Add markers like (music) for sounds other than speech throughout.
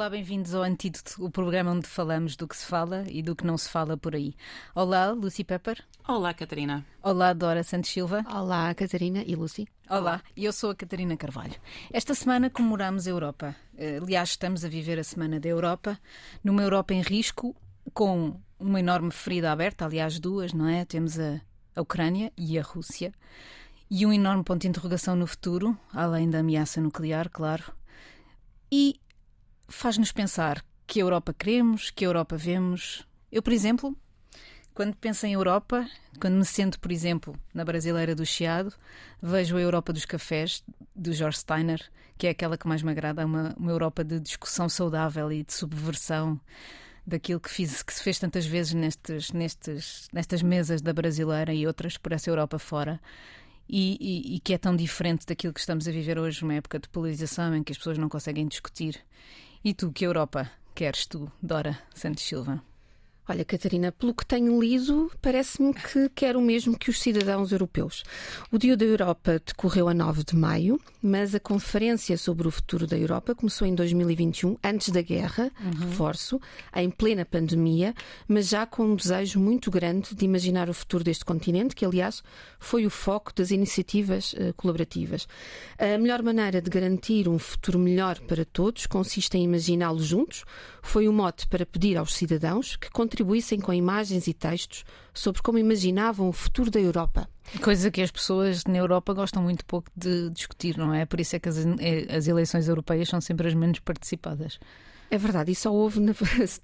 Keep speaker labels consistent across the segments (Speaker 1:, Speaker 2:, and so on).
Speaker 1: Olá, bem-vindos ao Antídoto, o programa onde falamos do que se fala e do que não se fala por aí. Olá, Lucy Pepper.
Speaker 2: Olá, Catarina.
Speaker 1: Olá, Dora Santos Silva.
Speaker 3: Olá, Catarina e Lucy.
Speaker 1: Olá, e eu sou a Catarina Carvalho. Esta semana comemoramos a Europa. Eh, aliás, estamos a viver a Semana da Europa, numa Europa em risco, com uma enorme ferida aberta, aliás, duas, não é? Temos a, a Ucrânia e a Rússia. E um enorme ponto de interrogação no futuro, além da ameaça nuclear, claro. E faz-nos pensar que Europa queremos, que Europa vemos. Eu, por exemplo, quando penso em Europa, quando me sento, por exemplo, na Brasileira do Chiado, vejo a Europa dos cafés, do George Steiner, que é aquela que mais me agrada, uma, uma Europa de discussão saudável e de subversão daquilo que, fiz, que se fez tantas vezes nestes, nestes, nestas mesas da Brasileira e outras por essa Europa fora. E, e, e, que é tão diferente daquilo que estamos a viver hoje, uma época de polarização em que as pessoas não conseguem discutir e tu, que Europa queres tu, Dora Santos Silva?
Speaker 3: Olha, Catarina, pelo que tenho lido, parece-me que quer o mesmo que os cidadãos europeus. O Dia da Europa decorreu a 9 de maio, mas a conferência sobre o futuro da Europa começou em 2021, antes da guerra, uhum. reforço, em plena pandemia, mas já com um desejo muito grande de imaginar o futuro deste continente, que, aliás, foi o foco das iniciativas uh, colaborativas. A melhor maneira de garantir um futuro melhor para todos consiste em imaginá-lo juntos. Foi o mote para pedir aos cidadãos que contribuam contribuíssem com imagens e textos sobre como imaginavam o futuro da Europa.
Speaker 1: Coisa que as pessoas na Europa gostam muito pouco de discutir, não é? Por isso é que as, eh, as eleições europeias são sempre as menos participadas.
Speaker 3: É verdade, e só houve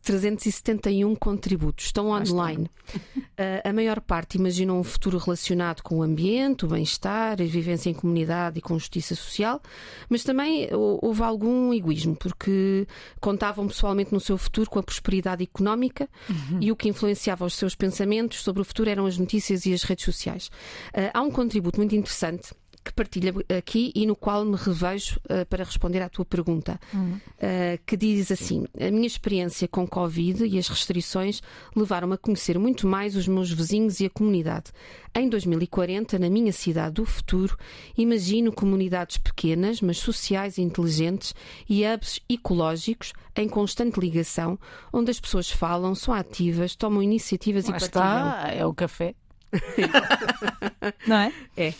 Speaker 3: 371 (laughs) contributos, estão online. Uh, a maior parte imaginou um futuro relacionado com o ambiente, o bem-estar, a vivência em comunidade e com justiça social, mas também houve algum egoísmo, porque contavam pessoalmente no seu futuro com a prosperidade económica uhum. e o que influenciava os seus pensamentos sobre o futuro eram as notícias e as redes sociais. Uh, há um contributo muito interessante que partilha aqui e no qual me revejo uh, para responder à tua pergunta, uhum. uh, que diz assim: A minha experiência com Covid e as restrições levaram-me a conhecer muito mais os meus vizinhos e a comunidade. Em 2040, na minha cidade do futuro, imagino comunidades pequenas, mas sociais e inteligentes e hubs ecológicos em constante ligação, onde as pessoas falam, são ativas, tomam iniciativas
Speaker 1: Lá
Speaker 3: e
Speaker 1: partilham. Está, é o café. (laughs) Não é?
Speaker 3: É.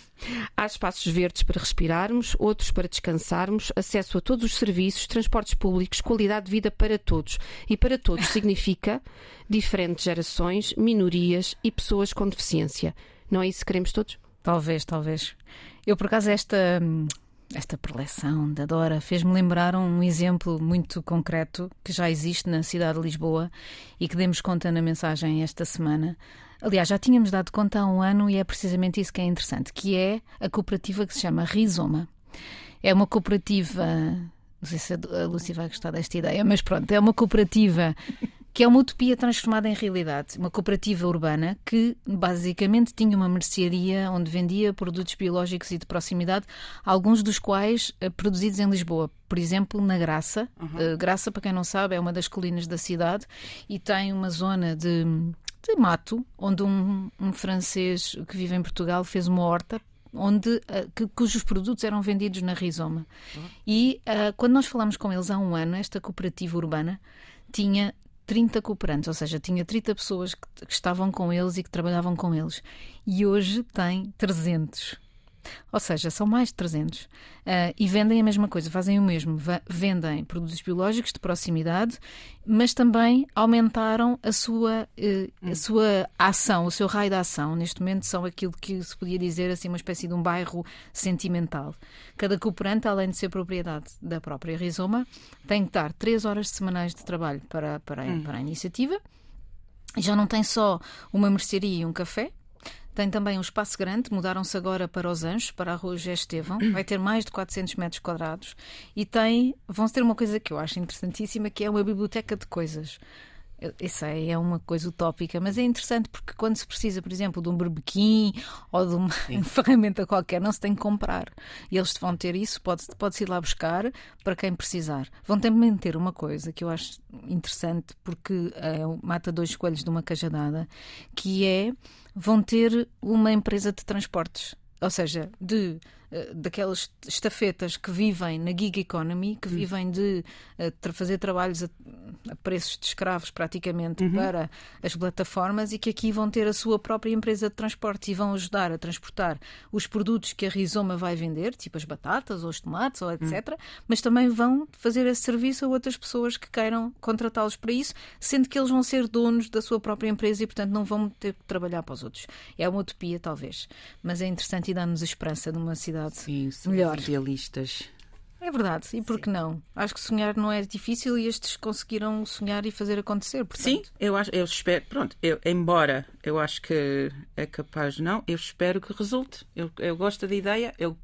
Speaker 3: Há espaços verdes para respirarmos, outros para descansarmos, acesso a todos os serviços, transportes públicos, qualidade de vida para todos. E para todos significa diferentes gerações, minorias e pessoas com deficiência. Não é isso que queremos todos?
Speaker 1: Talvez, talvez. Eu, por acaso, esta. Esta preleção da Dora fez-me lembrar um exemplo muito concreto que já existe na cidade de Lisboa e que demos conta na mensagem esta semana Aliás, já tínhamos dado conta há um ano e é precisamente isso que é interessante, que é a cooperativa que se chama Rizoma. É uma cooperativa, não sei se a Lúcia vai gostar desta ideia, mas pronto, é uma cooperativa (laughs) que é uma utopia transformada em realidade. Uma cooperativa urbana que basicamente tinha uma mercearia onde vendia produtos biológicos e de proximidade, alguns dos quais uh, produzidos em Lisboa. Por exemplo, na Graça. Uhum. Uh, Graça, para quem não sabe, é uma das colinas da cidade e tem uma zona de de mato, onde um, um francês que vive em Portugal fez uma horta onde, uh, que, cujos produtos eram vendidos na Rizoma. Uhum. E uh, quando nós falamos com eles há um ano, esta cooperativa urbana tinha 30 cooperantes, ou seja, tinha 30 pessoas que, que estavam com eles e que trabalhavam com eles. E hoje tem 300. Ou seja, são mais de 300. Uh, ah, e vendem a mesma coisa, fazem o mesmo. Vendem produtos biológicos de proximidade, mas também aumentaram a sua, uh, a sua ação, o seu raio de ação. Neste momento são aquilo que se podia dizer assim, uma espécie de um bairro sentimental. Cada cooperante, além de ser propriedade da própria Rizoma, tem que dar 3 horas semanais de trabalho para, para, hum. para a iniciativa. Já não tem só uma mercearia e um café, tem também um espaço grande, mudaram-se agora para os Anjos, para a Rua Gé Estevão, vai ter mais de 400 metros quadrados. E tem, vão ter uma coisa que eu acho interessantíssima, que é uma biblioteca de coisas. Isso aí é uma coisa utópica, mas é interessante porque quando se precisa, por exemplo, de um berbequim ou de uma (laughs) ferramenta qualquer, não se tem que comprar. E eles vão ter isso, pode-se pode ir lá buscar para quem precisar. Vão também ter uma coisa que eu acho interessante, porque é, mata dois coelhos de uma cajadada, que é vão ter uma empresa de transportes ou seja, de daquelas estafetas que vivem na gig economy, que hum. vivem de uh, fazer trabalhos a, a, preços de escravos praticamente uhum. para as plataformas e que aqui vão ter a sua própria empresa de transporte e vão ajudar a transportar os produtos que a Rizoma vai vender, tipo as batatas ou os tomates ou etc. Hum. Mas também vão fazer esse serviço a outras pessoas que queiram contratá-los para isso, sendo que eles vão ser donos da sua própria empresa e, portanto, não vão ter que trabalhar para os outros. É uma utopia, talvez, mas é interessante e dá-nos a esperança de uma cidade Sim, melhor.
Speaker 2: idealistas.
Speaker 1: É verdade, e por que não? Acho que sonhar não é difícil e estes conseguiram sonhar e fazer acontecer. Portanto...
Speaker 2: Sim, eu acho, eu espero, pronto, eu, embora eu acho que é capaz não, eu espero que resulte. Eu, eu gosto da ideia, eu,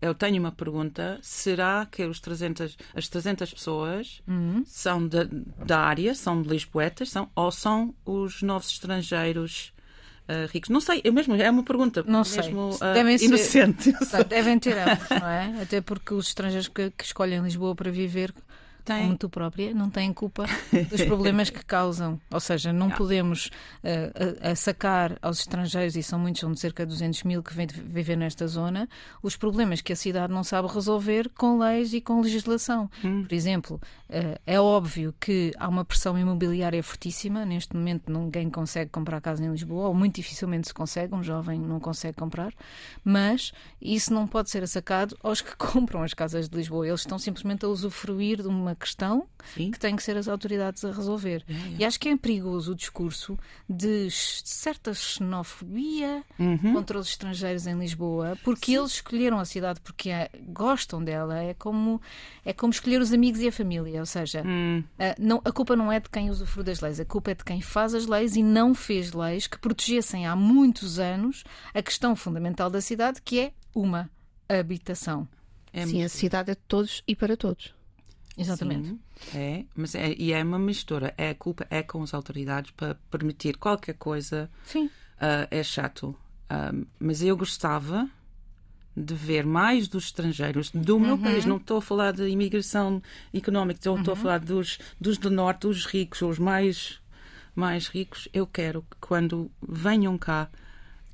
Speaker 2: eu tenho uma pergunta: será que os 300, as 300 pessoas uhum. são de, da área, são de Lisboetas, são, ou são os novos estrangeiros? Uh, ricos. Não sei, eu mesmo, é uma pergunta
Speaker 1: não
Speaker 2: mesmo
Speaker 1: sei. Uh, devem inocente. Ser, devem ter (laughs) ambos, não é? Até porque os estrangeiros que, que escolhem Lisboa para viver tem. como tu própria, não têm culpa (laughs) dos problemas que causam. Ou seja, não, não. podemos uh, sacar aos estrangeiros, e são muitos, são de cerca de 200 mil que vêm viver nesta zona, os problemas que a cidade não sabe resolver com leis e com legislação. Hum. Por exemplo, uh, é óbvio que há uma pressão imobiliária fortíssima. Neste momento, ninguém consegue comprar casa em Lisboa, ou muito dificilmente se consegue, um jovem não consegue comprar, mas isso não pode ser sacado aos que (laughs) compram as casas de Lisboa. Eles estão simplesmente a usufruir de uma questão Sim. que têm que ser as autoridades a resolver. É, é. E acho que é perigoso o discurso de certa xenofobia uhum. contra os estrangeiros em Lisboa, porque Sim. eles escolheram a cidade porque é, gostam dela. É como, é como escolher os amigos e a família. Ou seja, hum. a, não, a culpa não é de quem usufrui das leis, a culpa é de quem faz as leis e não fez leis que protegessem há muitos anos a questão fundamental da cidade, que é uma habitação.
Speaker 3: É Sim, a cidade é de todos e para todos.
Speaker 1: Exatamente.
Speaker 2: Sim, é, mas é, e é uma mistura. É a culpa é com as autoridades para permitir qualquer coisa.
Speaker 1: Sim.
Speaker 2: Uh, é chato. Uh, mas eu gostava de ver mais dos estrangeiros do meu uhum. país. Não estou a falar de imigração económica, estou, uhum. estou a falar dos, dos do norte, dos ricos, os mais, mais ricos. Eu quero que quando venham cá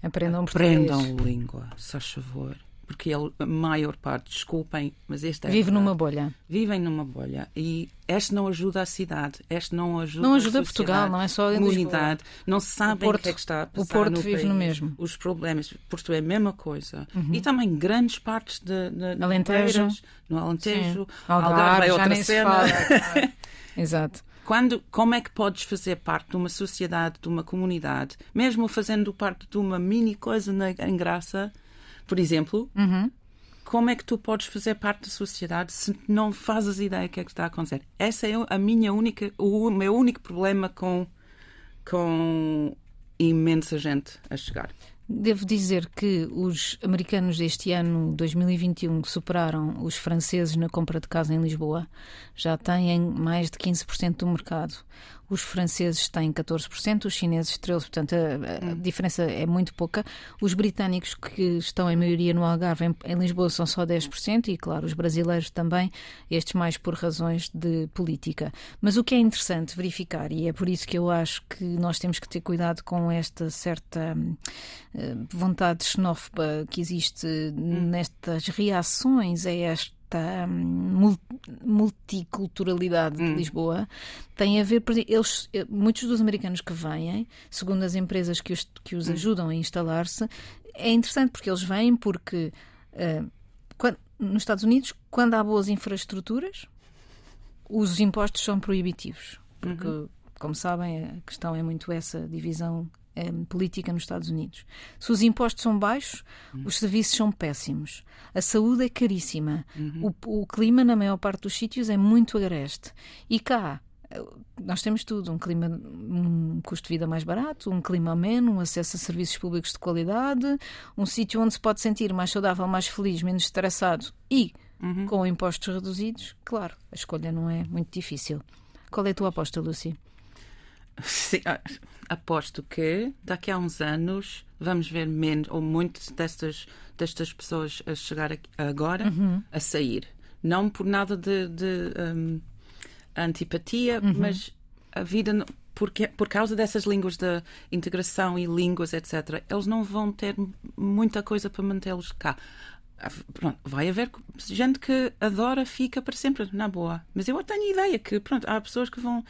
Speaker 1: aprendam,
Speaker 2: aprendam língua, se faz favor porque ele, a maior parte, desculpem, mas este é.
Speaker 1: Vive numa bolha.
Speaker 2: Vivem numa bolha. E este não ajuda a cidade, este não ajuda
Speaker 1: Não ajuda Portugal, não é só a
Speaker 2: comunidade. Não sabem o, que é que está a passar.
Speaker 1: O Porto
Speaker 2: no
Speaker 1: vive
Speaker 2: país,
Speaker 1: no mesmo.
Speaker 2: Os problemas. Porto é a mesma coisa. Uhum. E também grandes partes de, de,
Speaker 1: Alentejo.
Speaker 2: no Alentejo.
Speaker 1: Algarve, Algarve é outra cena. (laughs) Exato.
Speaker 2: Quando, como é que podes fazer parte de uma sociedade, de uma comunidade, mesmo fazendo parte de uma mini coisa na, em graça, por exemplo, uhum. como é que tu podes fazer parte da sociedade se não fazes ideia do que é que está a acontecer? Essa é a minha única, o meu único problema com, com imensa gente a chegar.
Speaker 1: Devo dizer que os americanos deste ano 2021 que superaram os franceses na compra de casa em Lisboa já têm mais de 15% do mercado os franceses têm 14%, os chineses 13%, portanto a, a hum. diferença é muito pouca. Os britânicos, que estão em maioria no Algarve, em, em, Lisboa, são só 10%, e claro, os brasileiros também, estes mais por razões de política. Mas o que é interessante verificar, e é por isso que eu acho que nós temos que ter cuidado com esta certa uh, vontade xenófoba que existe hum. nestas reações a esta esta hum, multiculturalidade hum. de Lisboa tem a ver, eles, eh, muitos dos americanos que vêm, segundo as empresas que os, que os hum. ajudam a instalar-se, é interessante porque eles vêm porque uh, quando, nos Estados Unidos, quando há boas infraestruturas, os impostos são proibitivos. Porque, uhum. como sabem, a questão é muito essa divisão um, política nos Estados Unidos. Se os impostos são baixos, uhum. os serviços são péssimos. A saúde é caríssima. Uhum. O, o, clima, na maior parte dos sítios, é muito agreste. E cá, eh, nós temos tudo: um clima, um custo de vida mais barato, um clima ameno, um acesso a serviços públicos de qualidade, um sítio onde se pode sentir mais saudável, mais feliz, menos estressado e uhum. com impostos reduzidos. Claro, a escolha não é muito difícil. Qual é a tua aposta, Lucy? (laughs)
Speaker 2: Sim, ah, aposto que daqui a uns anos vamos ver menos ou muitas destas, destas pessoas a chegar agora uhum. a sair. Não por nada de, de um, antipatia, uhum. mas a vida porque, por causa dessas línguas da integração e línguas, etc., eles não vão ter muita coisa para mantê-los cá. pronto, vai haver gente que adora, fica para sempre, na boa. Mas eu tenho ideia que, pronto, há pessoas que vão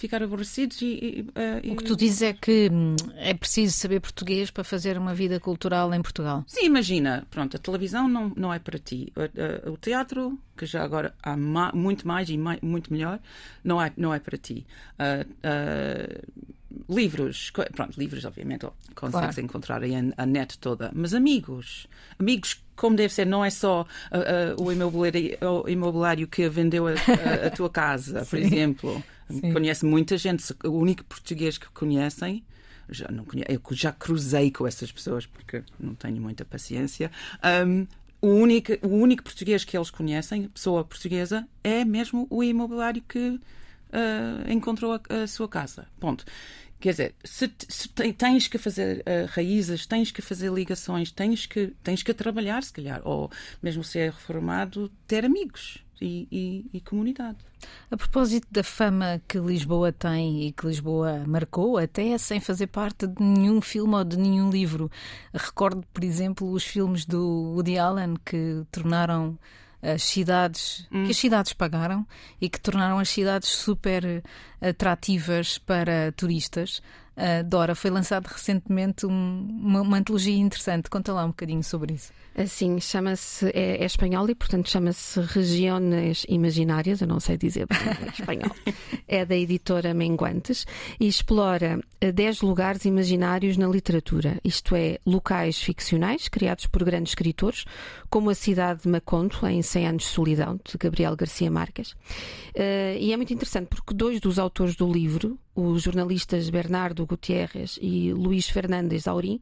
Speaker 2: ficar aborrecidos e,
Speaker 1: e, O que tu dizes é que hum, é preciso saber português para fazer uma vida cultural em Portugal.
Speaker 2: Sim, imagina, pronto, a televisão não, não é para ti. O, o teatro, que já agora há muito mais e muito melhor, não é, não é para ti. Uh, uh, livros, pronto, livros obviamente consegues claro. encontrar aí a, a, net toda, mas amigos, amigos como deve ser, não é só uh, o, imobiliário, o, imobiliário, que vendeu a, a tua casa, por exemplo. Sim. Conhece muita gente. O único português que conhecem já não conheço, eu já cruzei com essas pessoas porque não tenho muita paciência. Um, o único, o único português que eles conhecem, pessoa portuguesa, é mesmo o imobiliário que uh, encontrou a, a, sua casa. Ponto. Quer dizer, se, se tens que fazer uh, raízes, tens que fazer ligações, tens que, tens que trabalhar, se calhar, ou mesmo ser é reformado, ter amigos e, e, e, comunidade.
Speaker 1: A propósito da fama que Lisboa tem e que Lisboa marcou, até sem fazer parte de nenhum filme ou de nenhum livro. Recordo, por exemplo, os filmes do Woody Allen que tornaram as cidades hum. que as cidades pagaram e que tornaram as cidades super atrativas para turistas. Uh, Dora, foi lançado recentemente um, uma, uma antologia interessante. Conta lá um bocadinho sobre isso.
Speaker 3: Assim, chama-se, é, é, espanhol e, portanto, chama-se Regiones Imaginárias, eu não sei dizer em (laughs) espanhol. É da editora Menguantes e explora 10 eh, lugares imaginários na literatura, isto é, locais ficcionais criados por grandes escritores, como a cidade de Macondo, em 100 anos de solidão, de Gabriel Garcia Marques. Uh, e é muito interessante porque dois dos autores do livro, os jornalistas Bernardo Gutierrez e Luís Fernandes Aurim,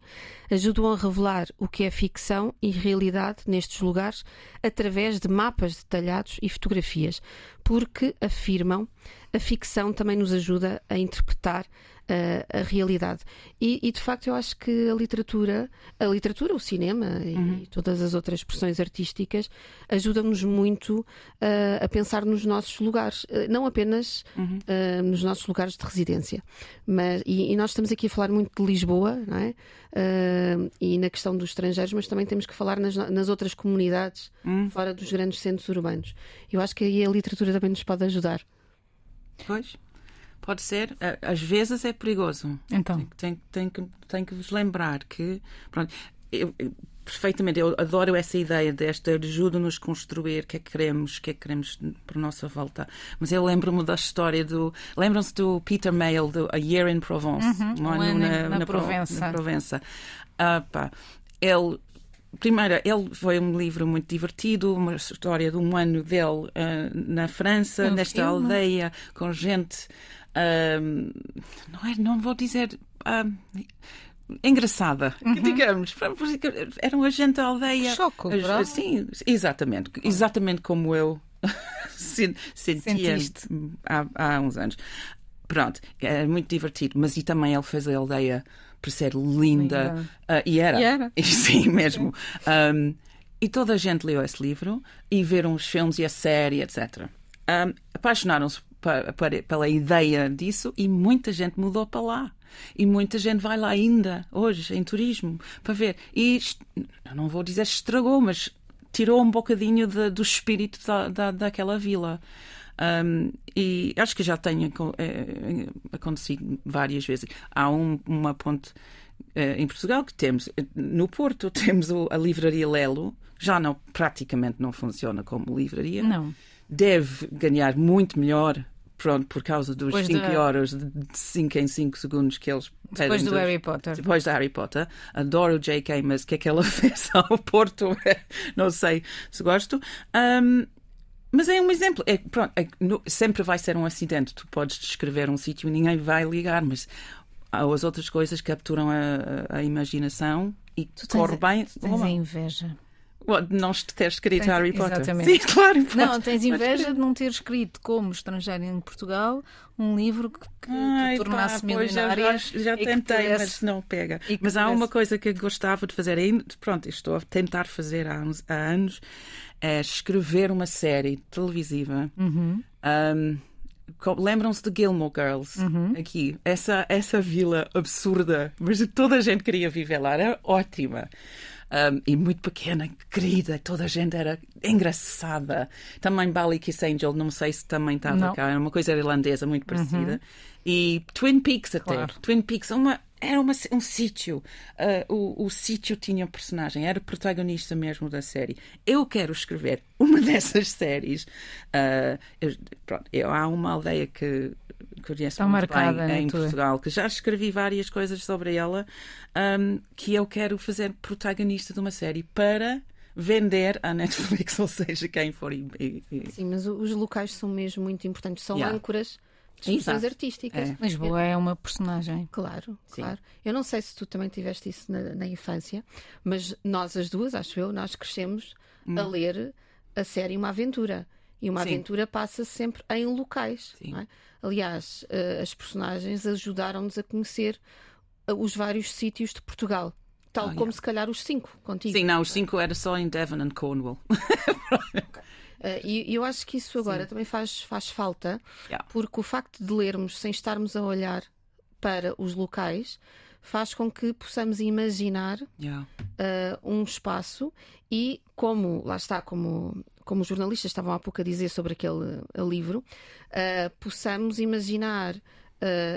Speaker 3: ajudam a revelar o que é ficção e realidade nestes lugares através de mapas detalhados e fotografias, porque afirmam a ficção também nos ajuda a interpretar a, a realidade. E, e, de facto eu acho que a literatura, a literatura, o cinema uhum. e todas as outras expressões artísticas ajudam-nos muito uh, a pensar nos nossos lugares, uh, não apenas uhum. uh, nos nossos lugares de residência, mas e, e, nós estamos aqui a falar muito de Lisboa, não é? e na questão dos estrangeiros, mas também temos que falar nas, nas outras comunidades uhum. fora dos grandes centros urbanos. Eu acho que aí a literatura também nos pode ajudar.
Speaker 2: Pois pode ser, às vezes é perigoso.
Speaker 1: Então.
Speaker 2: Tem, tem, que, tem que vos lembrar que. Pronto, eu, perfeitamente, eu adoro essa ideia desta ajuda-nos construir o que é que queremos, o que é que queremos por nossa volta. Mas eu lembro-me da história do. Lembram-se do Peter Mayle, do A Year in Provence?
Speaker 1: Uhum, um ano na, na, na, Provença.
Speaker 2: Na Provença. Ah, pá, ele Primeiro, ele foi um livro muito divertido, uma história de um ano dele uh, na França, um nesta filme. aldeia, com gente não, é, não vou dizer. engraçada, uhum. digamos. Era um agente da aldeia.
Speaker 1: Choco,
Speaker 2: Sim, exatamente. Exatamente como eu (laughs) sentia há, há uns anos. Pronto, é muito divertido, mas e também ele fez a aldeia para ser linda. Uh, e era.
Speaker 1: E era. (laughs)
Speaker 2: Sim, mesmo. Um, e toda a gente leu esse livro e viram os filmes e a série, etc. Um, Apaixonaram-se para, para, pela ideia disso e muita gente mudou para lá. E muita gente vai lá ainda hoje em turismo para ver. E não vou dizer estragou, mas tirou um bocadinho de, do espírito da, da, daquela vila. Um, e acho que já tem é, acontecido várias vezes. Há um, uma ponte é, em Portugal que temos, no Porto, (laughs) temos a livraria Lelo, já não, praticamente não funciona como livraria.
Speaker 1: Não
Speaker 2: deve ganhar muito melhor pronto, por causa dos 5 horas de 5 em 5 segundos que eles
Speaker 1: Depois do Harry Potter.
Speaker 2: Depois do Harry Potter. Adoro o J.K., mas o que é que ela (laughs) fez ao Porto? Não sei se gosto. Um, mas é um exemplo. É, pronto, é, no, sempre vai ser um acidente. Tu podes descrever um sítio e ninguém vai ligar, mas as outras coisas capturam a, a imaginação e tu corre bem.
Speaker 1: Tens a inveja
Speaker 2: não teres escrito tens, Harry Potter.
Speaker 1: Exatamente.
Speaker 2: Sim, claro.
Speaker 1: Não, tens inveja de não ter escrito como estrangeiro em Portugal um livro que, que Ai, te tornasse pá, milionária.
Speaker 2: Já, já tentei, mas não pega. Mas há uma coisa que gostava de fazer pronto, estou a tentar fazer há, uns, há anos, é escrever uma série televisiva.
Speaker 1: Uhum. Um,
Speaker 2: Lembram-se de Gilmore Girls
Speaker 1: uhum.
Speaker 2: aqui? Essa, essa vila absurda, mas toda a gente queria viver lá, era ótima. Um, e muito pequena, querida, toda a gente era engraçada. Também Bally Kiss Angel, não sei se também estava cá, era uma coisa irlandesa muito parecida. Uhum. E Twin Peaks até. Claro. Twin Peaks, uma, era uma, um sítio. Uh, o, o sítio tinha personagem, era protagonista mesmo da série. Eu quero escrever uma (laughs) dessas séries. Uh, eu, pronto, eu, há uma aldeia que conheço Está muito bem em Portugal, que já escrevi várias coisas sobre ela, um, que eu quero fazer protagonista de uma série para vender à Netflix, (laughs) ou seja, quem for. E,
Speaker 3: e... Sim, mas os locais são mesmo muito importantes, são yeah. âncoras expressões artísticas.
Speaker 1: É. Lisboa é uma personagem.
Speaker 3: Claro, Sim. claro. Eu não sei se tu também tiveste isso na, na, infância, mas nós as duas, acho eu, nós crescemos hum. a ler a série Uma Aventura. E uma Sim. aventura passa sempre em locais. É? Aliás, uh, as personagens ajudaram-nos a conhecer uh, os vários sítios de Portugal. Tal oh, como yeah. se calhar os cinco contigo.
Speaker 2: Sim, não, os cinco era só em Devon and Cornwall.
Speaker 3: okay. (laughs) Uh, e, eu acho que isso agora Sim. também faz, faz falta, yeah. porque o facto de lermos sem estarmos a olhar para os locais faz com que possamos imaginar yeah. uh, um espaço e como, lá está, como, como os jornalistas estavam há pouco a dizer sobre aquele livro, uh, possamos imaginar,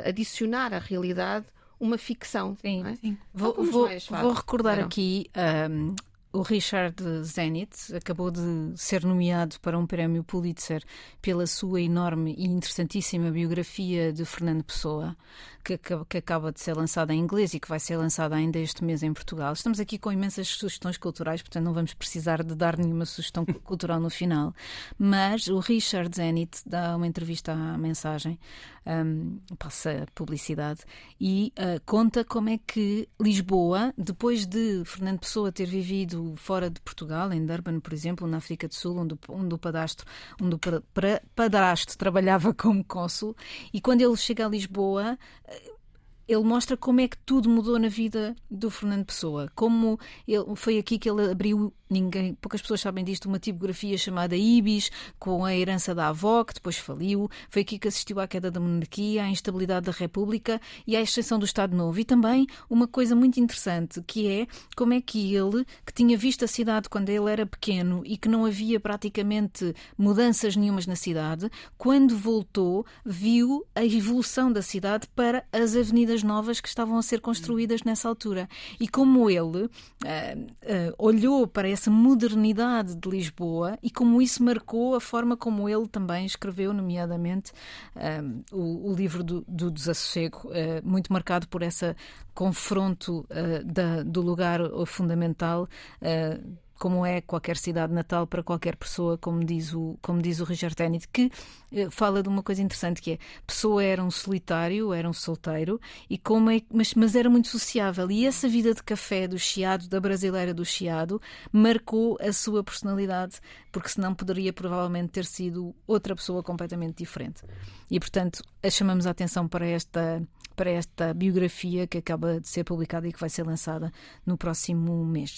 Speaker 3: adicionar à realidade uma ficção.
Speaker 1: Sim, é? sim. Vou, vou, vou, recordar aqui um, o Richard Zenit acabou de ser nomeado para um prémio Pulitzer pela sua enorme e interessantíssima biografia de Fernando Pessoa, que, que, acaba de ser lançada em inglês e que vai ser lançada ainda este mês em Portugal. Estamos aqui com imensas sugestões culturais, portanto não vamos precisar de dar nenhuma sugestão cultural no final. Mas o Richard Zenit dá uma entrevista à mensagem, um, passa publicidade, e uh, conta como é que Lisboa, depois de Fernando Pessoa ter vivido fora de Portugal, em Durban, por exemplo, na África do Sul, onde, onde o padastro, onde o padrasto trabalhava (laughs) como cônsul, e quando ele chega a Lisboa, ele mostra como é que tudo mudou na vida do Fernando Pessoa. Como ele, foi aqui que ele abriu ninguém, poucas pessoas sabem disto, uma tipografia chamada Ibis, com a herança da avó, que depois faliu. Foi aqui que assistiu à queda da monarquia, à instabilidade da República e à extensão do Estado Novo. E também uma coisa muito interessante, que é como é que ele, que tinha visto a cidade quando ele era pequeno e que não havia praticamente mudanças nenhumas na cidade, quando voltou, viu a evolução da cidade para as avenidas novas que estavam a ser construídas nessa altura. E como ele uh, uh, olhou para essa essa modernidade de Lisboa e como isso marcou a forma como ele também escreveu, nomeadamente o, o, livro do, do Desassossego, uh, muito marcado por esse confronto uh, da, do lugar fundamental. Como é qualquer cidade natal para qualquer pessoa, como diz o, como diz o Richard Tennant, que eh, fala de uma coisa interessante que é pessoa era um solitário, era um solteiro, e como é, mas, mas era muito sociável. E essa vida de café do Chiado, da brasileira do Chiado, marcou a sua personalidade, porque senão poderia provavelmente ter sido outra pessoa completamente diferente. E portanto, chamamos a atenção para esta para esta biografia que acaba de ser publicada e que vai ser lançada no próximo mês.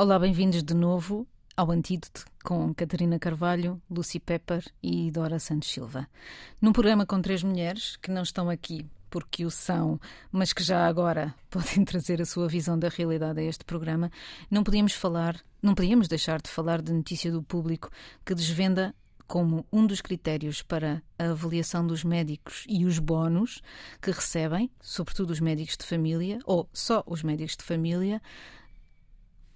Speaker 1: Olá, bem-vindos de novo ao Antídoto com Catarina Carvalho, Lucy Pepper e Dora Santos Silva. Num programa com três mulheres que não estão aqui porque o são, mas que já agora (laughs) podem trazer a sua visão da realidade a este programa, não podíamos falar, não podíamos deixar de falar de notícia do público que desvenda como um dos critérios para a avaliação dos médicos e os bónus que recebem, sobretudo os médicos de família, ou só os médicos de família,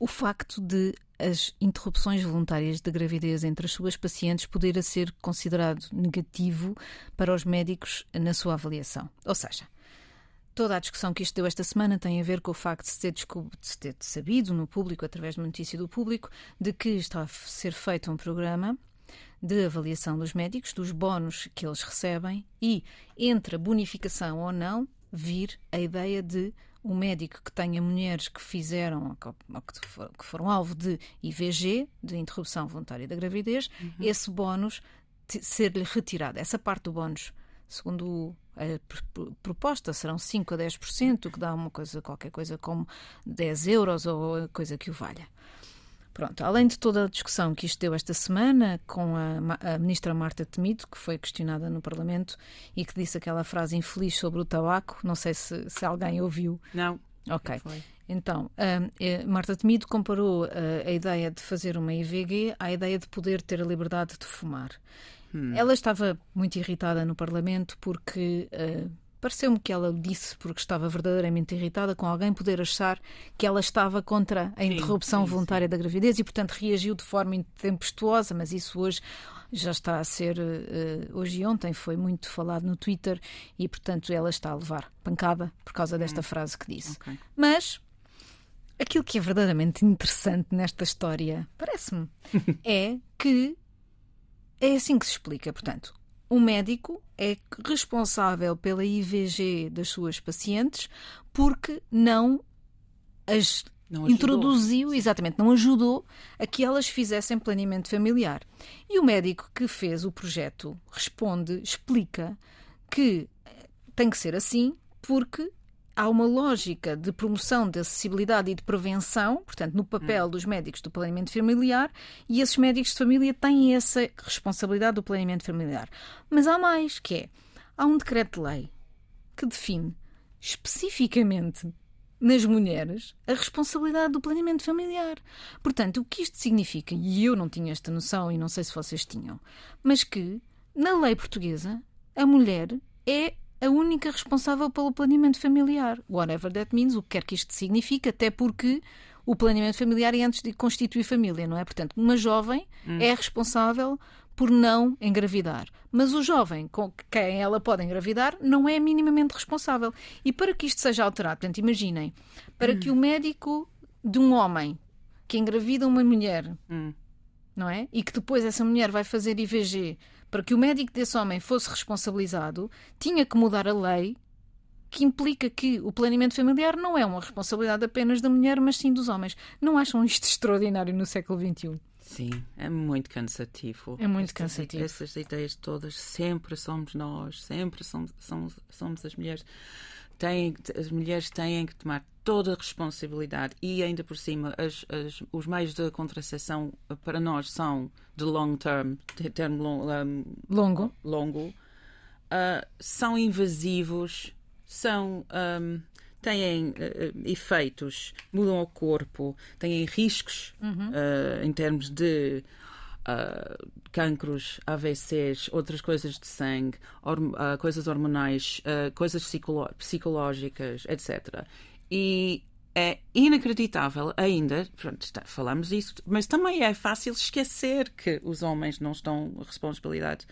Speaker 1: o facto de as interrupções voluntárias de gravidez entre as suas pacientes poder ser considerado negativo para os médicos na sua avaliação. Ou seja, Toda a discussão que isto deu esta semana tem a ver com o facto de se ter, de ter sabido no público, através de uma notícia do público, de que está a ser feito um programa de avaliação dos médicos, dos bónus que eles recebem e, entre a bonificação ou não, vir a ideia de um médico que tenha mulheres que fizeram, que foram alvo de IVG, de interrupção voluntária da gravidez, uhum. esse bónus ser-lhe retirado, essa parte do bónus segundo a proposta serão 5 a 10%, que dá uma coisa, qualquer coisa como 10 euros ou coisa que o valha. Pronto, além de toda a discussão que isto deu esta semana com a, a, ministra Marta Temido, que foi questionada no Parlamento e que disse aquela frase infeliz sobre o tabaco, não sei se, se alguém ouviu.
Speaker 2: Não.
Speaker 1: Ok. Então, uh, Marta Temido comparou uh, a ideia de fazer uma IVG à ideia de poder ter a liberdade de fumar. Hum. Ela estava muito irritada no Parlamento porque uh, pareceu-me que ela disse, porque estava verdadeiramente irritada com alguém poder achar que ela estava contra a interrupção sim, sim, voluntária sim. da gravidez e, portanto, reagiu de forma tempestuosa, mas isso hoje já está a ser, uh, hoje e ontem foi muito falado no Twitter e, portanto, ela está a levar pancada por causa desta hum. frase que disse. Okay. Mas aquilo que é verdadeiramente interessante nesta história, parece-me, (laughs) é que é assim que se explica. Portanto, o médico é responsável pela IVG das suas pacientes porque não as não introduziu, exatamente, não ajudou a que elas fizessem planeamento familiar. E o médico que fez o projeto responde, explica que tem que ser assim porque há uma lógica de promoção de acessibilidade e de prevenção, portanto, no papel hum. dos médicos do planeamento familiar, e esses médicos de família têm essa responsabilidade do planeamento familiar. Mas há mais, que é, há um decreto-lei que define especificamente nas mulheres a responsabilidade do planeamento familiar. Portanto, o que isto significa, e eu não tinha esta noção e não sei se vocês tinham, mas que na lei portuguesa a mulher é a única responsável pelo planeamento familiar. Whatever that means, o que quer que isto signifique, até porque o planeamento familiar é antes de constituir família, não é? Portanto, uma jovem hum. é responsável por não engravidar. Mas o jovem com quem ela pode engravidar não é minimamente responsável. E para que isto seja alterado, portanto, imaginem, para hum. que o médico de um homem que engravida uma mulher, hum. não é? E que depois essa mulher vai fazer IVG para que o médico desse homem fosse responsabilizado, tinha que mudar a lei que implica que o planeamento familiar não é uma responsabilidade apenas da mulher, mas sim dos homens. Não acham isto (laughs) extraordinário no século XXI?
Speaker 2: Sim, é muito cansativo.
Speaker 1: É muito cansativo.
Speaker 2: Essas ideias todas, sempre somos nós, sempre somos, somos, somos as mulheres. Têm, as mulheres têm que tomar toda a responsabilidade e ainda por cima as, as, os meios de contracepção eh, para nós são de long term, de termo long, um,
Speaker 1: longo,
Speaker 2: longo uh, são invasivos, são um, têm uh, efeitos, mudam o corpo, têm riscos uhum. uh, em termos de uh, cancros, AVCs, outras coisas de sangue, uh, coisas hormonais, uh, coisas psicológicas, etc. E é inacreditável ainda, pronto, está, falamos disso, mas também é fácil esquecer que os homens não estão responsabilidade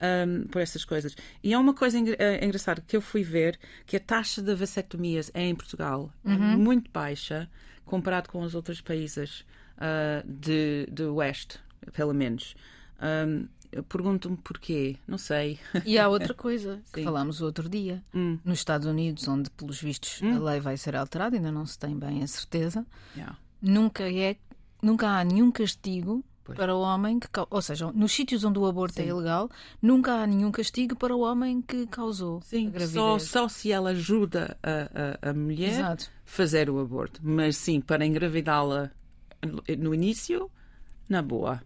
Speaker 2: um, por essas coisas. E é uma coisa é engraçada que eu fui ver que a taxa de vasectomias em Portugal é uhum. é muito baixa comparado com os outros países uh, de, de Oeste, pelo menos. Um, eu pergunto-me porquê, não sei. (laughs)
Speaker 1: E há outra coisa que falámos o outro dia. Hum. Nos Estados Unidos, onde, pelos vistos, hum. a lei vai ser alterada, ainda não se tem bem a certeza, yeah. nunca, é, nunca há nenhum castigo Pois. para o homem que ou seja, nos sítios onde o aborto é Sim. é ilegal, nunca há nenhum castigo para o homem que causou Sim, a gravidez.
Speaker 2: Só, só se ela ajuda a, a, a mulher a fazer o aborto, mas sim, para engravidá-la no início, na boa.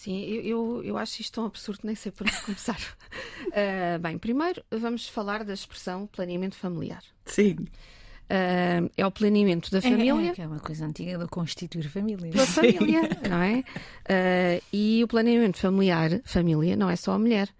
Speaker 3: Sim, eu, eu, eu, acho isto tão absurdo, nem sei por onde começar. uh, (laughs) bem, primeiro vamos falar da expressão planeamento familiar.
Speaker 2: Sim.
Speaker 3: Uh, é o planeamento da é, família.
Speaker 1: É, que é uma coisa antiga de constituir família.
Speaker 3: Da família, não é? Uh, e o planeamento familiar, família, não é só a mulher.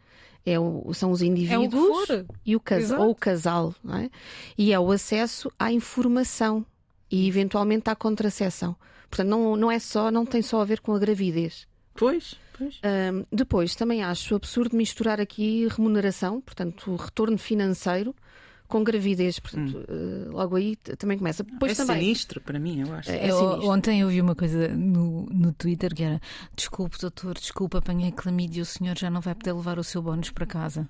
Speaker 3: É o, são os indivíduos
Speaker 1: é
Speaker 3: e o casal, ou o casal, não é? E é o acesso à informação e eventualmente à contracepção. Portanto, não, não é só, não tem só a ver com a gravidez.
Speaker 2: Pois, pois.
Speaker 3: Um, depois, também acho absurdo misturar aqui remuneração, portanto, retorno financeiro com gravidez, portanto, hum. uh, logo aí também começa.
Speaker 2: Depois é também, sinistro para mim, eu acho.
Speaker 1: É, é ontem eu vi uma coisa no, no Twitter que era: desculpe, doutor, desculpe, apanhei clamídia, o senhor já não vai poder levar o seu bónus para casa.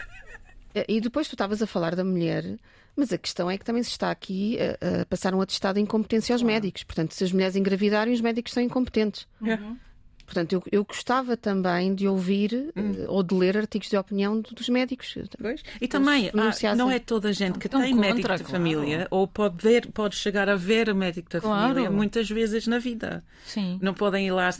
Speaker 1: (laughs)
Speaker 3: e depois tu estavas a falar da mulher, mas a questão é que também se está aqui a, a passar um atestado de incompetência aos claro. médicos. Portanto, se as mulheres engravidarem, os médicos são incompetentes.
Speaker 2: Uhum.
Speaker 3: Portanto, eu, eu gostava também de ouvir hum. uh, ou de ler artigos de opinião dos médicos.
Speaker 2: Pois. E também, há, não é toda a gente que tem contra, médico claro. família ou pode, ver, pode chegar a ver o médico da claro. família muitas vezes na vida.
Speaker 1: Sim.
Speaker 2: Não podem ir lá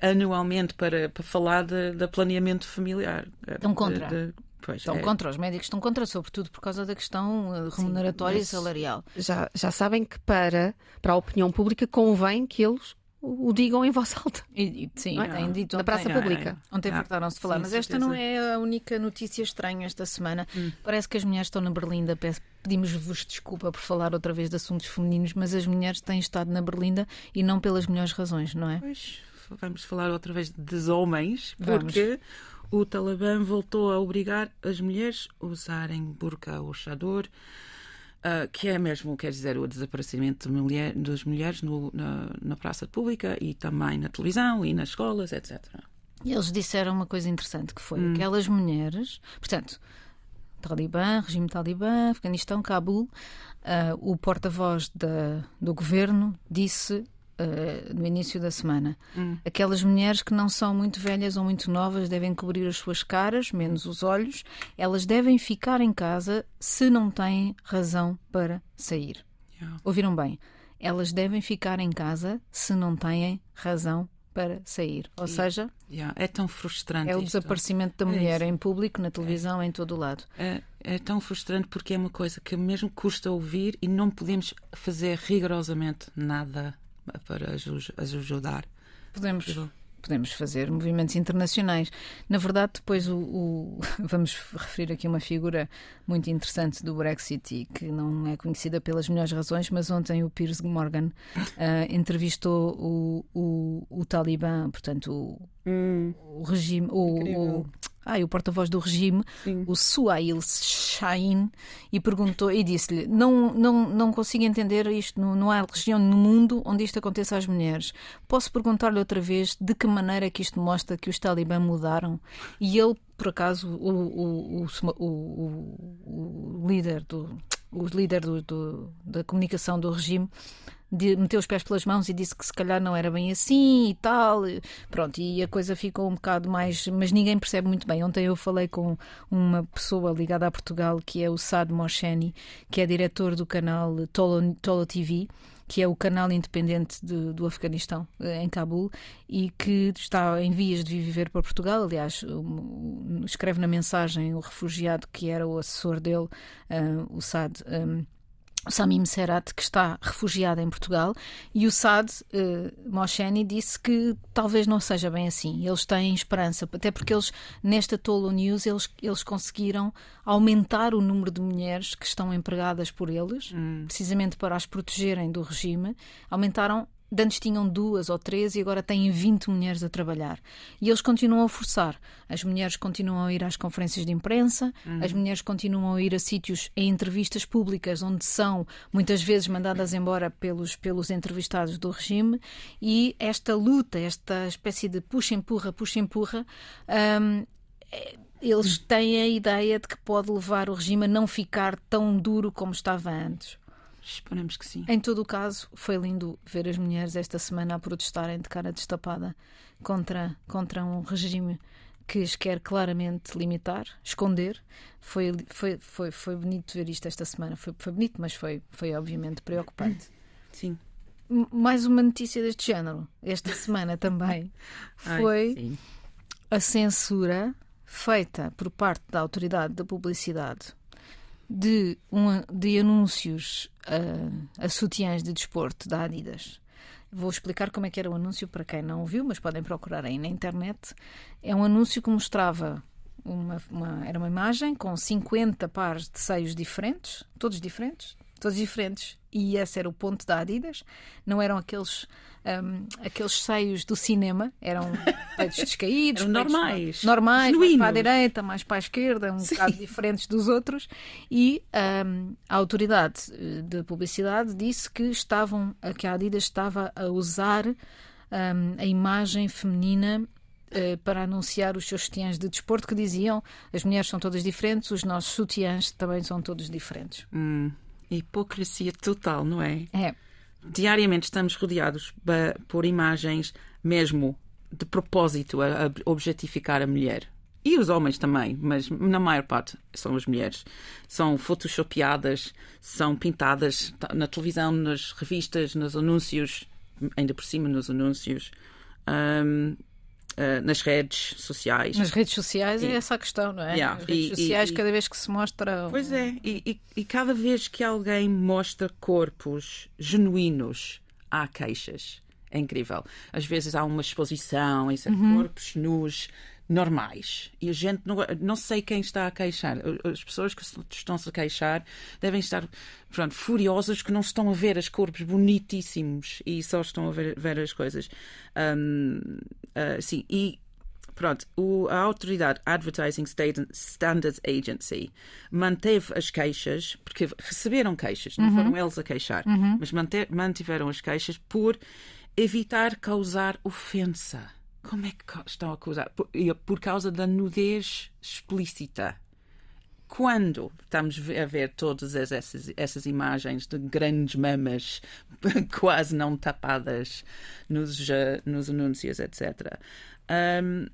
Speaker 2: anualmente para, para falar de, de planeamento familiar.
Speaker 1: Estão contra. De, de, Pois, estão é. contra, os médicos estão contra, sobretudo por causa da questão eh, remuneratória Sim, e salarial.
Speaker 3: Já, já sabem que para, para a opinião pública convém que eles o digam em voz alta.
Speaker 1: E, sim, é? têm dito
Speaker 3: na praça pública.
Speaker 1: Ontem ah, fartaram-se de falar, sim, mas esta certeza. não é a única notícia estranha esta semana. Hum. Parece que as mulheres estão na Berlinda. Pedimos-vos desculpa por falar outra vez de assuntos femininos, mas as mulheres têm estado na Berlinda e não pelas melhores razões, não é?
Speaker 2: Pois, vamos falar outra vez dos homens, porque vamos o Talibã voltou a obrigar as mulheres a usarem burca ou chador, uh, que é mesmo, quer dizer, o desaparecimento de mulher, das mulheres no, na, na praça pública e também na televisão e nas escolas, etc.
Speaker 1: Eles disseram uma coisa interessante, que foi hum. aquelas mulheres, portanto, Talibã, regime Talibã, Afeganistão, Cabul, uh, o porta-voz do governo disse uh, no início da semana. Hum. Aquelas mulheres que não são muito velhas ou muito novas devem cobrir as suas caras, menos os olhos. Elas devem ficar em casa se não têm razão para sair. Yeah. Ouviram bem? Elas devem ficar em casa se não têm razão para sair. Ou seja,
Speaker 2: yeah, é tão frustrante.
Speaker 1: É o desaparecimento da é mulher é em público, na televisão, é. em todo o lado.
Speaker 2: É, é, tão frustrante porque é uma coisa que mesmo custa ouvir e não podemos fazer rigorosamente nada para as ajudar.
Speaker 1: Podemos. Podemos fazer movimentos internacionais. Na verdade, depois o, o, (laughs) vamos referir aqui uma figura muito interessante do Brexit e que não é conhecida pelas melhores razões, mas ontem o Piers Morgan uh, (laughs) entrevistou o, o, o Talibã, portanto, o, hum, o regime, o, ah, o porta-voz do regime, Sim. o Suail Shahin, e perguntou e disse-lhe: não, não, não consigo entender isto, não, não há região no mundo onde isto aconteça às mulheres. Posso perguntar-lhe outra vez de que maneira que isto mostra que os talibã mudaram? E ele, por acaso, o, o, o, o, o líder do o líder do, do, da comunicação do regime de, meteu os pés pelas mãos e disse que se calhar não era bem assim e tal. Pronto, e a coisa ficou um bocado mais. Mas ninguém percebe muito bem. Ontem eu falei com uma pessoa ligada a Portugal, que é o Sad Mosheni, que é diretor do canal Tolo, Tolo TV que é o canal independente de, do Afeganistão, eh, em Cabul, e que está em vias de viver para Portugal. Aliás, um, escreve na mensagem o refugiado que era o assessor dele, uh, o Sad. Um, o Samim Serat, que está refugiado em Portugal, e o Saad uh, Mosheni disse que talvez não seja bem assim. Eles têm esperança, até porque eles, nesta Tolo News, eles, eles conseguiram aumentar o número de mulheres que estão empregadas por eles, hum. precisamente para as protegerem do regime. Aumentaram de antes tinham duas ou três e agora têm 20 mulheres a trabalhar. E eles continuam a forçar. As mulheres continuam a ir às conferências de imprensa, uhum. as mulheres continuam a ir a sítios em entrevistas públicas onde são muitas vezes mandadas embora pelos, pelos entrevistados do regime. E esta luta, esta espécie de puxa-empurra, puxa-empurra, um, eles têm a ideia de que pode levar o regime a não ficar tão duro como estava antes.
Speaker 2: Esperamos que sim.
Speaker 1: Em todo o caso, foi lindo ver as mulheres esta semana a protestarem de cara destapada contra, contra um regime que as quer claramente limitar, esconder. Foi, foi, foi, foi bonito ver isto esta semana. Foi, foi bonito, mas foi, foi obviamente preocupante. (laughs)
Speaker 2: Sim.
Speaker 1: Mais uma notícia deste género, esta semana (laughs) também, foi Ai, a censura feita por parte da Autoridade da Publicidade de, um, de anúncios a, a sutiãs de desporto da Adidas. Vou explicar como é que era o anúncio para quem não viu, mas podem procurar aí na internet. É um anúncio que mostrava uma, uma, era uma imagem com 50 pares de seios diferentes, todos diferentes, todos diferentes, e esse era o ponto da Adidas. Não eram aqueles um, aqueles seios do cinema, eram (laughs) peitos descaídos,
Speaker 2: eram normais,
Speaker 1: normais mais para a direita, mais para a esquerda, um Sim. bocado diferentes dos outros. E um, a autoridade eh, de publicidade disse que estavam, que a Adidas estava a usar um, a imagem feminina uh, para anunciar os seus sutiãs de desporto que diziam as mulheres são todas diferentes, os nossos sutiãs também são todos diferentes.
Speaker 2: Hum, hipocrisia total, não é?
Speaker 1: É
Speaker 2: diariamente estamos rodeados por imagens mesmo de propósito a, objetificar a mulher. E os homens também, mas na maior parte são as mulheres. São photoshopeadas, são pintadas na televisão, nas revistas, nos anúncios, ainda por cima nos anúncios. Um, Uh, nas redes sociais.
Speaker 1: Nas redes sociais e, é essa a questão, não é? Yeah, nas redes e, sociais, e, cada vez que se mostra.
Speaker 2: Pois é, e, e, cada vez que alguém mostra corpos genuínos, há queixas. É incrível. Às vezes há uma exposição, isso, uhum. corpos nus normais. E a gente não, não sei quem está a queixar. As pessoas que estão-se a queixar devem estar pronto, furiosas que não estão a ver as corpos bonitíssimos e só estão a ver, ver as coisas. Um, uh, sim, e pronto, o, a autoridade Advertising Standards Agency manteve as queixas, porque receberam queixas, não uhum. foram eles a queixar, uhum. mas mantiveram as queixas por evitar causar ofensa. Como é que estão a acusar? Por, por causa da nudez explícita. Quando estamos a ver todas essas, essas imagens de grandes mamas (laughs) quase não tapadas nos, nos anúncios, etc., um,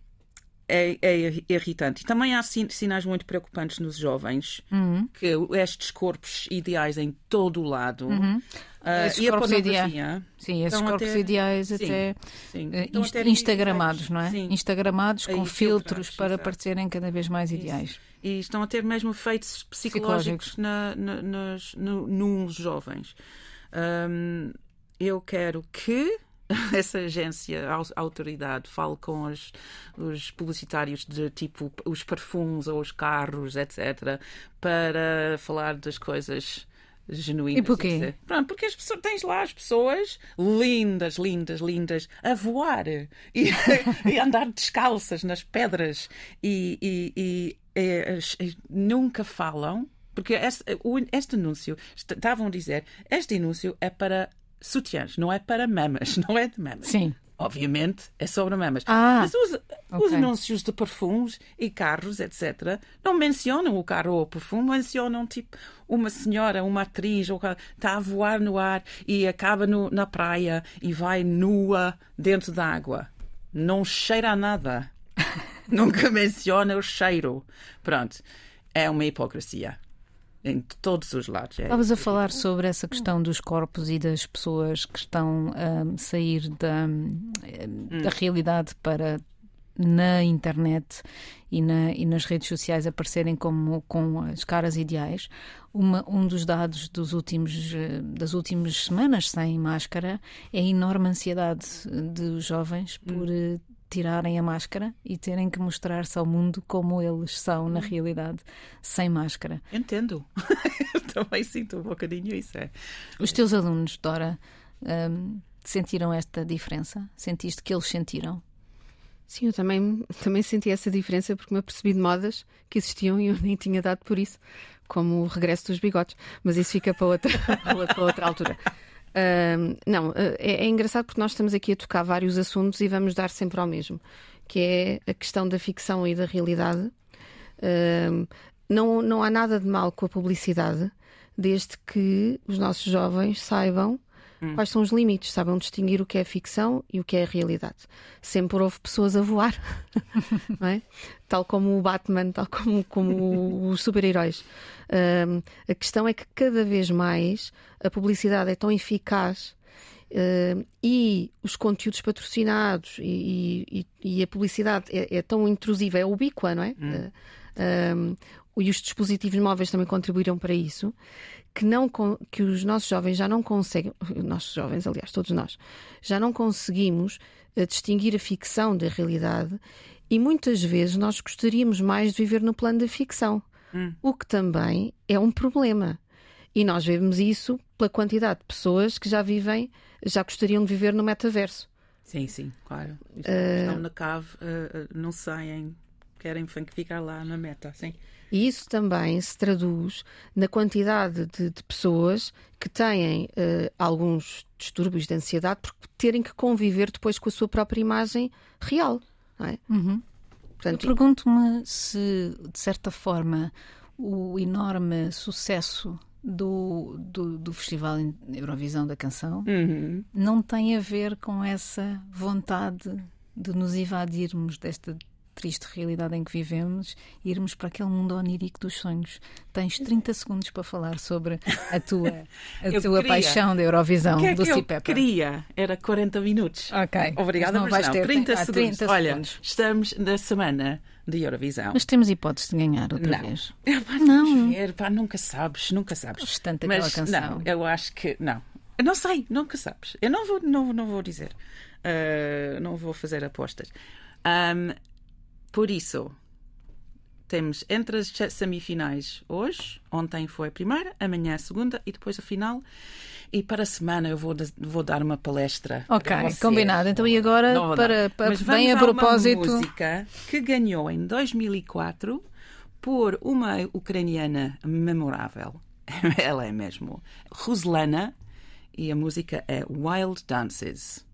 Speaker 2: é, é, irritante. E também há sinais muito preocupantes nos jovens, uhum. que estes corpos ideais em todo o lado. Uhum.
Speaker 1: Uh, e a pornografia. Sim, esses corpos ter... ideais sim, até sim. Uh, inst instagramados, não é? Sim. Instagramados com filtros para exato. parecerem cada vez mais ideais.
Speaker 2: E estão a ter mesmo efeitos psicológicos, psicológicos. Na, na, nas, no, nos jovens. Um, eu quero que (laughs) essa agência, a autoridade, fale com os, os publicitários de tipo os perfumes ou os carros, etc., para falar das coisas genuínas.
Speaker 1: E porquê?
Speaker 2: Pronto, porque as pessoas, tens lá as pessoas lindas, lindas, lindas a voar (laughs) e, e andar descalças nas pedras e, e, e, e nunca falam. Porque este, este anúncio, estavam a dizer, este anúncio é para sutiãs, não é para mamas, (laughs) não é de mamas.
Speaker 1: Sim.
Speaker 2: Obviamente é sobre mamas.
Speaker 1: Ah,
Speaker 2: Mas os, okay. os, anúncios de perfumes e carros, etc., não mencionam o carro ou o perfume, mencionam tipo uma senhora, uma atriz, ou, está a voar no ar e acaba no, na praia e vai nua dentro da água. Não cheira a nada. (laughs) Nunca menciona o cheiro. Pronto. É uma hipocrisia em todos os lados.
Speaker 1: É Estavas a falar sobre essa questão dos corpos e das pessoas que estão a sair da, da hum. realidade para na internet e, na, e, nas redes sociais aparecerem como com as caras ideais. Uma, um dos dados dos últimos, das últimas semanas sem máscara é a enorme ansiedade dos jovens por hum. Tirarem a máscara e terem que mostrar-se ao mundo como eles são na hum. realidade, sem máscara.
Speaker 2: Entendo. (laughs) Também sinto um bocadinho isso. É.
Speaker 1: Os teus alunos, Dora, um, sentiram esta diferença? Sentiste que eles sentiram?
Speaker 3: Sim, eu também, também senti essa diferença porque me apercebi de modas que existiam e eu nem tinha dado por isso, como o regresso dos bigodes. Mas isso fica para outra, (laughs) para outra altura. Uh, não, uh, é, é, engraçado porque nós estamos aqui a tocar vários assuntos e vamos dar sempre ao mesmo, que é a questão da ficção e da realidade. Uh, não, não há nada de mal com a publicidade, desde que os nossos jovens saibam hum. quais são os limites, saibam distinguir o que é ficção e o que é realidade. Sempre houve pessoas a voar, (laughs) não é? tal como o Batman, tal como, como os super-heróis. Um, a questão é que cada vez mais a publicidade é tão eficaz uh, e os conteúdos patrocinados e, e, e a publicidade é, é, tão intrusiva, é ubíqua, não é? Hum. Uh, um, e os dispositivos móveis também contribuíram para isso, que, não, que os nossos jovens já não conseguem, nossos jovens, aliás, todos nós, já não conseguimos uh, distinguir a ficção da realidade e muitas vezes nós gostaríamos mais de viver no plano da ficção. Hum. O que também é um problema. E nós vemos isso pela quantidade de pessoas que já vivem, já gostariam de viver no metaverso.
Speaker 2: Sim, sim, claro. Uh... Estão na cave, uh, não saem, querem ficar lá na meta, sim.
Speaker 3: E isso também se traduz na quantidade de, de pessoas que têm uh, alguns distúrbios de ansiedade por terem que conviver depois com a sua própria imagem real. Não é?
Speaker 1: Uhum. Portanto, Eu pergunto-me se, de certa forma, o enorme sucesso do, do, do, Festival Eurovisão da Canção uhum. não tem a ver com essa vontade de nos evadirmos desta triste realidade em que vivemos irmos para aquele mundo onírico dos sonhos. Tens 30 segundos para falar sobre a tua, (laughs) a tua queria, paixão da Eurovisão
Speaker 2: que é
Speaker 1: do
Speaker 2: que
Speaker 1: eu
Speaker 2: queria era 40 minutos.
Speaker 1: Ok.
Speaker 2: Obrigada,
Speaker 1: mas
Speaker 2: não, mas
Speaker 1: não. Ter,
Speaker 2: 30, segundos.
Speaker 1: 30
Speaker 2: Olha,
Speaker 1: segundos.
Speaker 2: estamos na semana de Eurovisão.
Speaker 1: Mas temos hipótese de ganhar outra
Speaker 2: não.
Speaker 1: vez. (laughs)
Speaker 2: Pá, não. Ver, pá, nunca sabes, nunca sabes.
Speaker 1: Bastante
Speaker 2: mas
Speaker 1: canção.
Speaker 2: não, eu acho que não. Eu não sei, nunca sabes. Eu não vou, não, não vou dizer. Uh, não vou fazer apostas. Um, por isso, temos entre as semifinais hoje, ontem foi a primeira, amanhã a segunda e depois a final. E para a semana eu vou, vou dar uma palestra.
Speaker 1: Ok, combinado. Então e agora, para, para
Speaker 2: Mas
Speaker 1: bem a propósito.
Speaker 2: Uma música que ganhou em 2004 por uma ucraniana memorável. (laughs) Ela é mesmo. Ruslana. E a música é Wild Dances.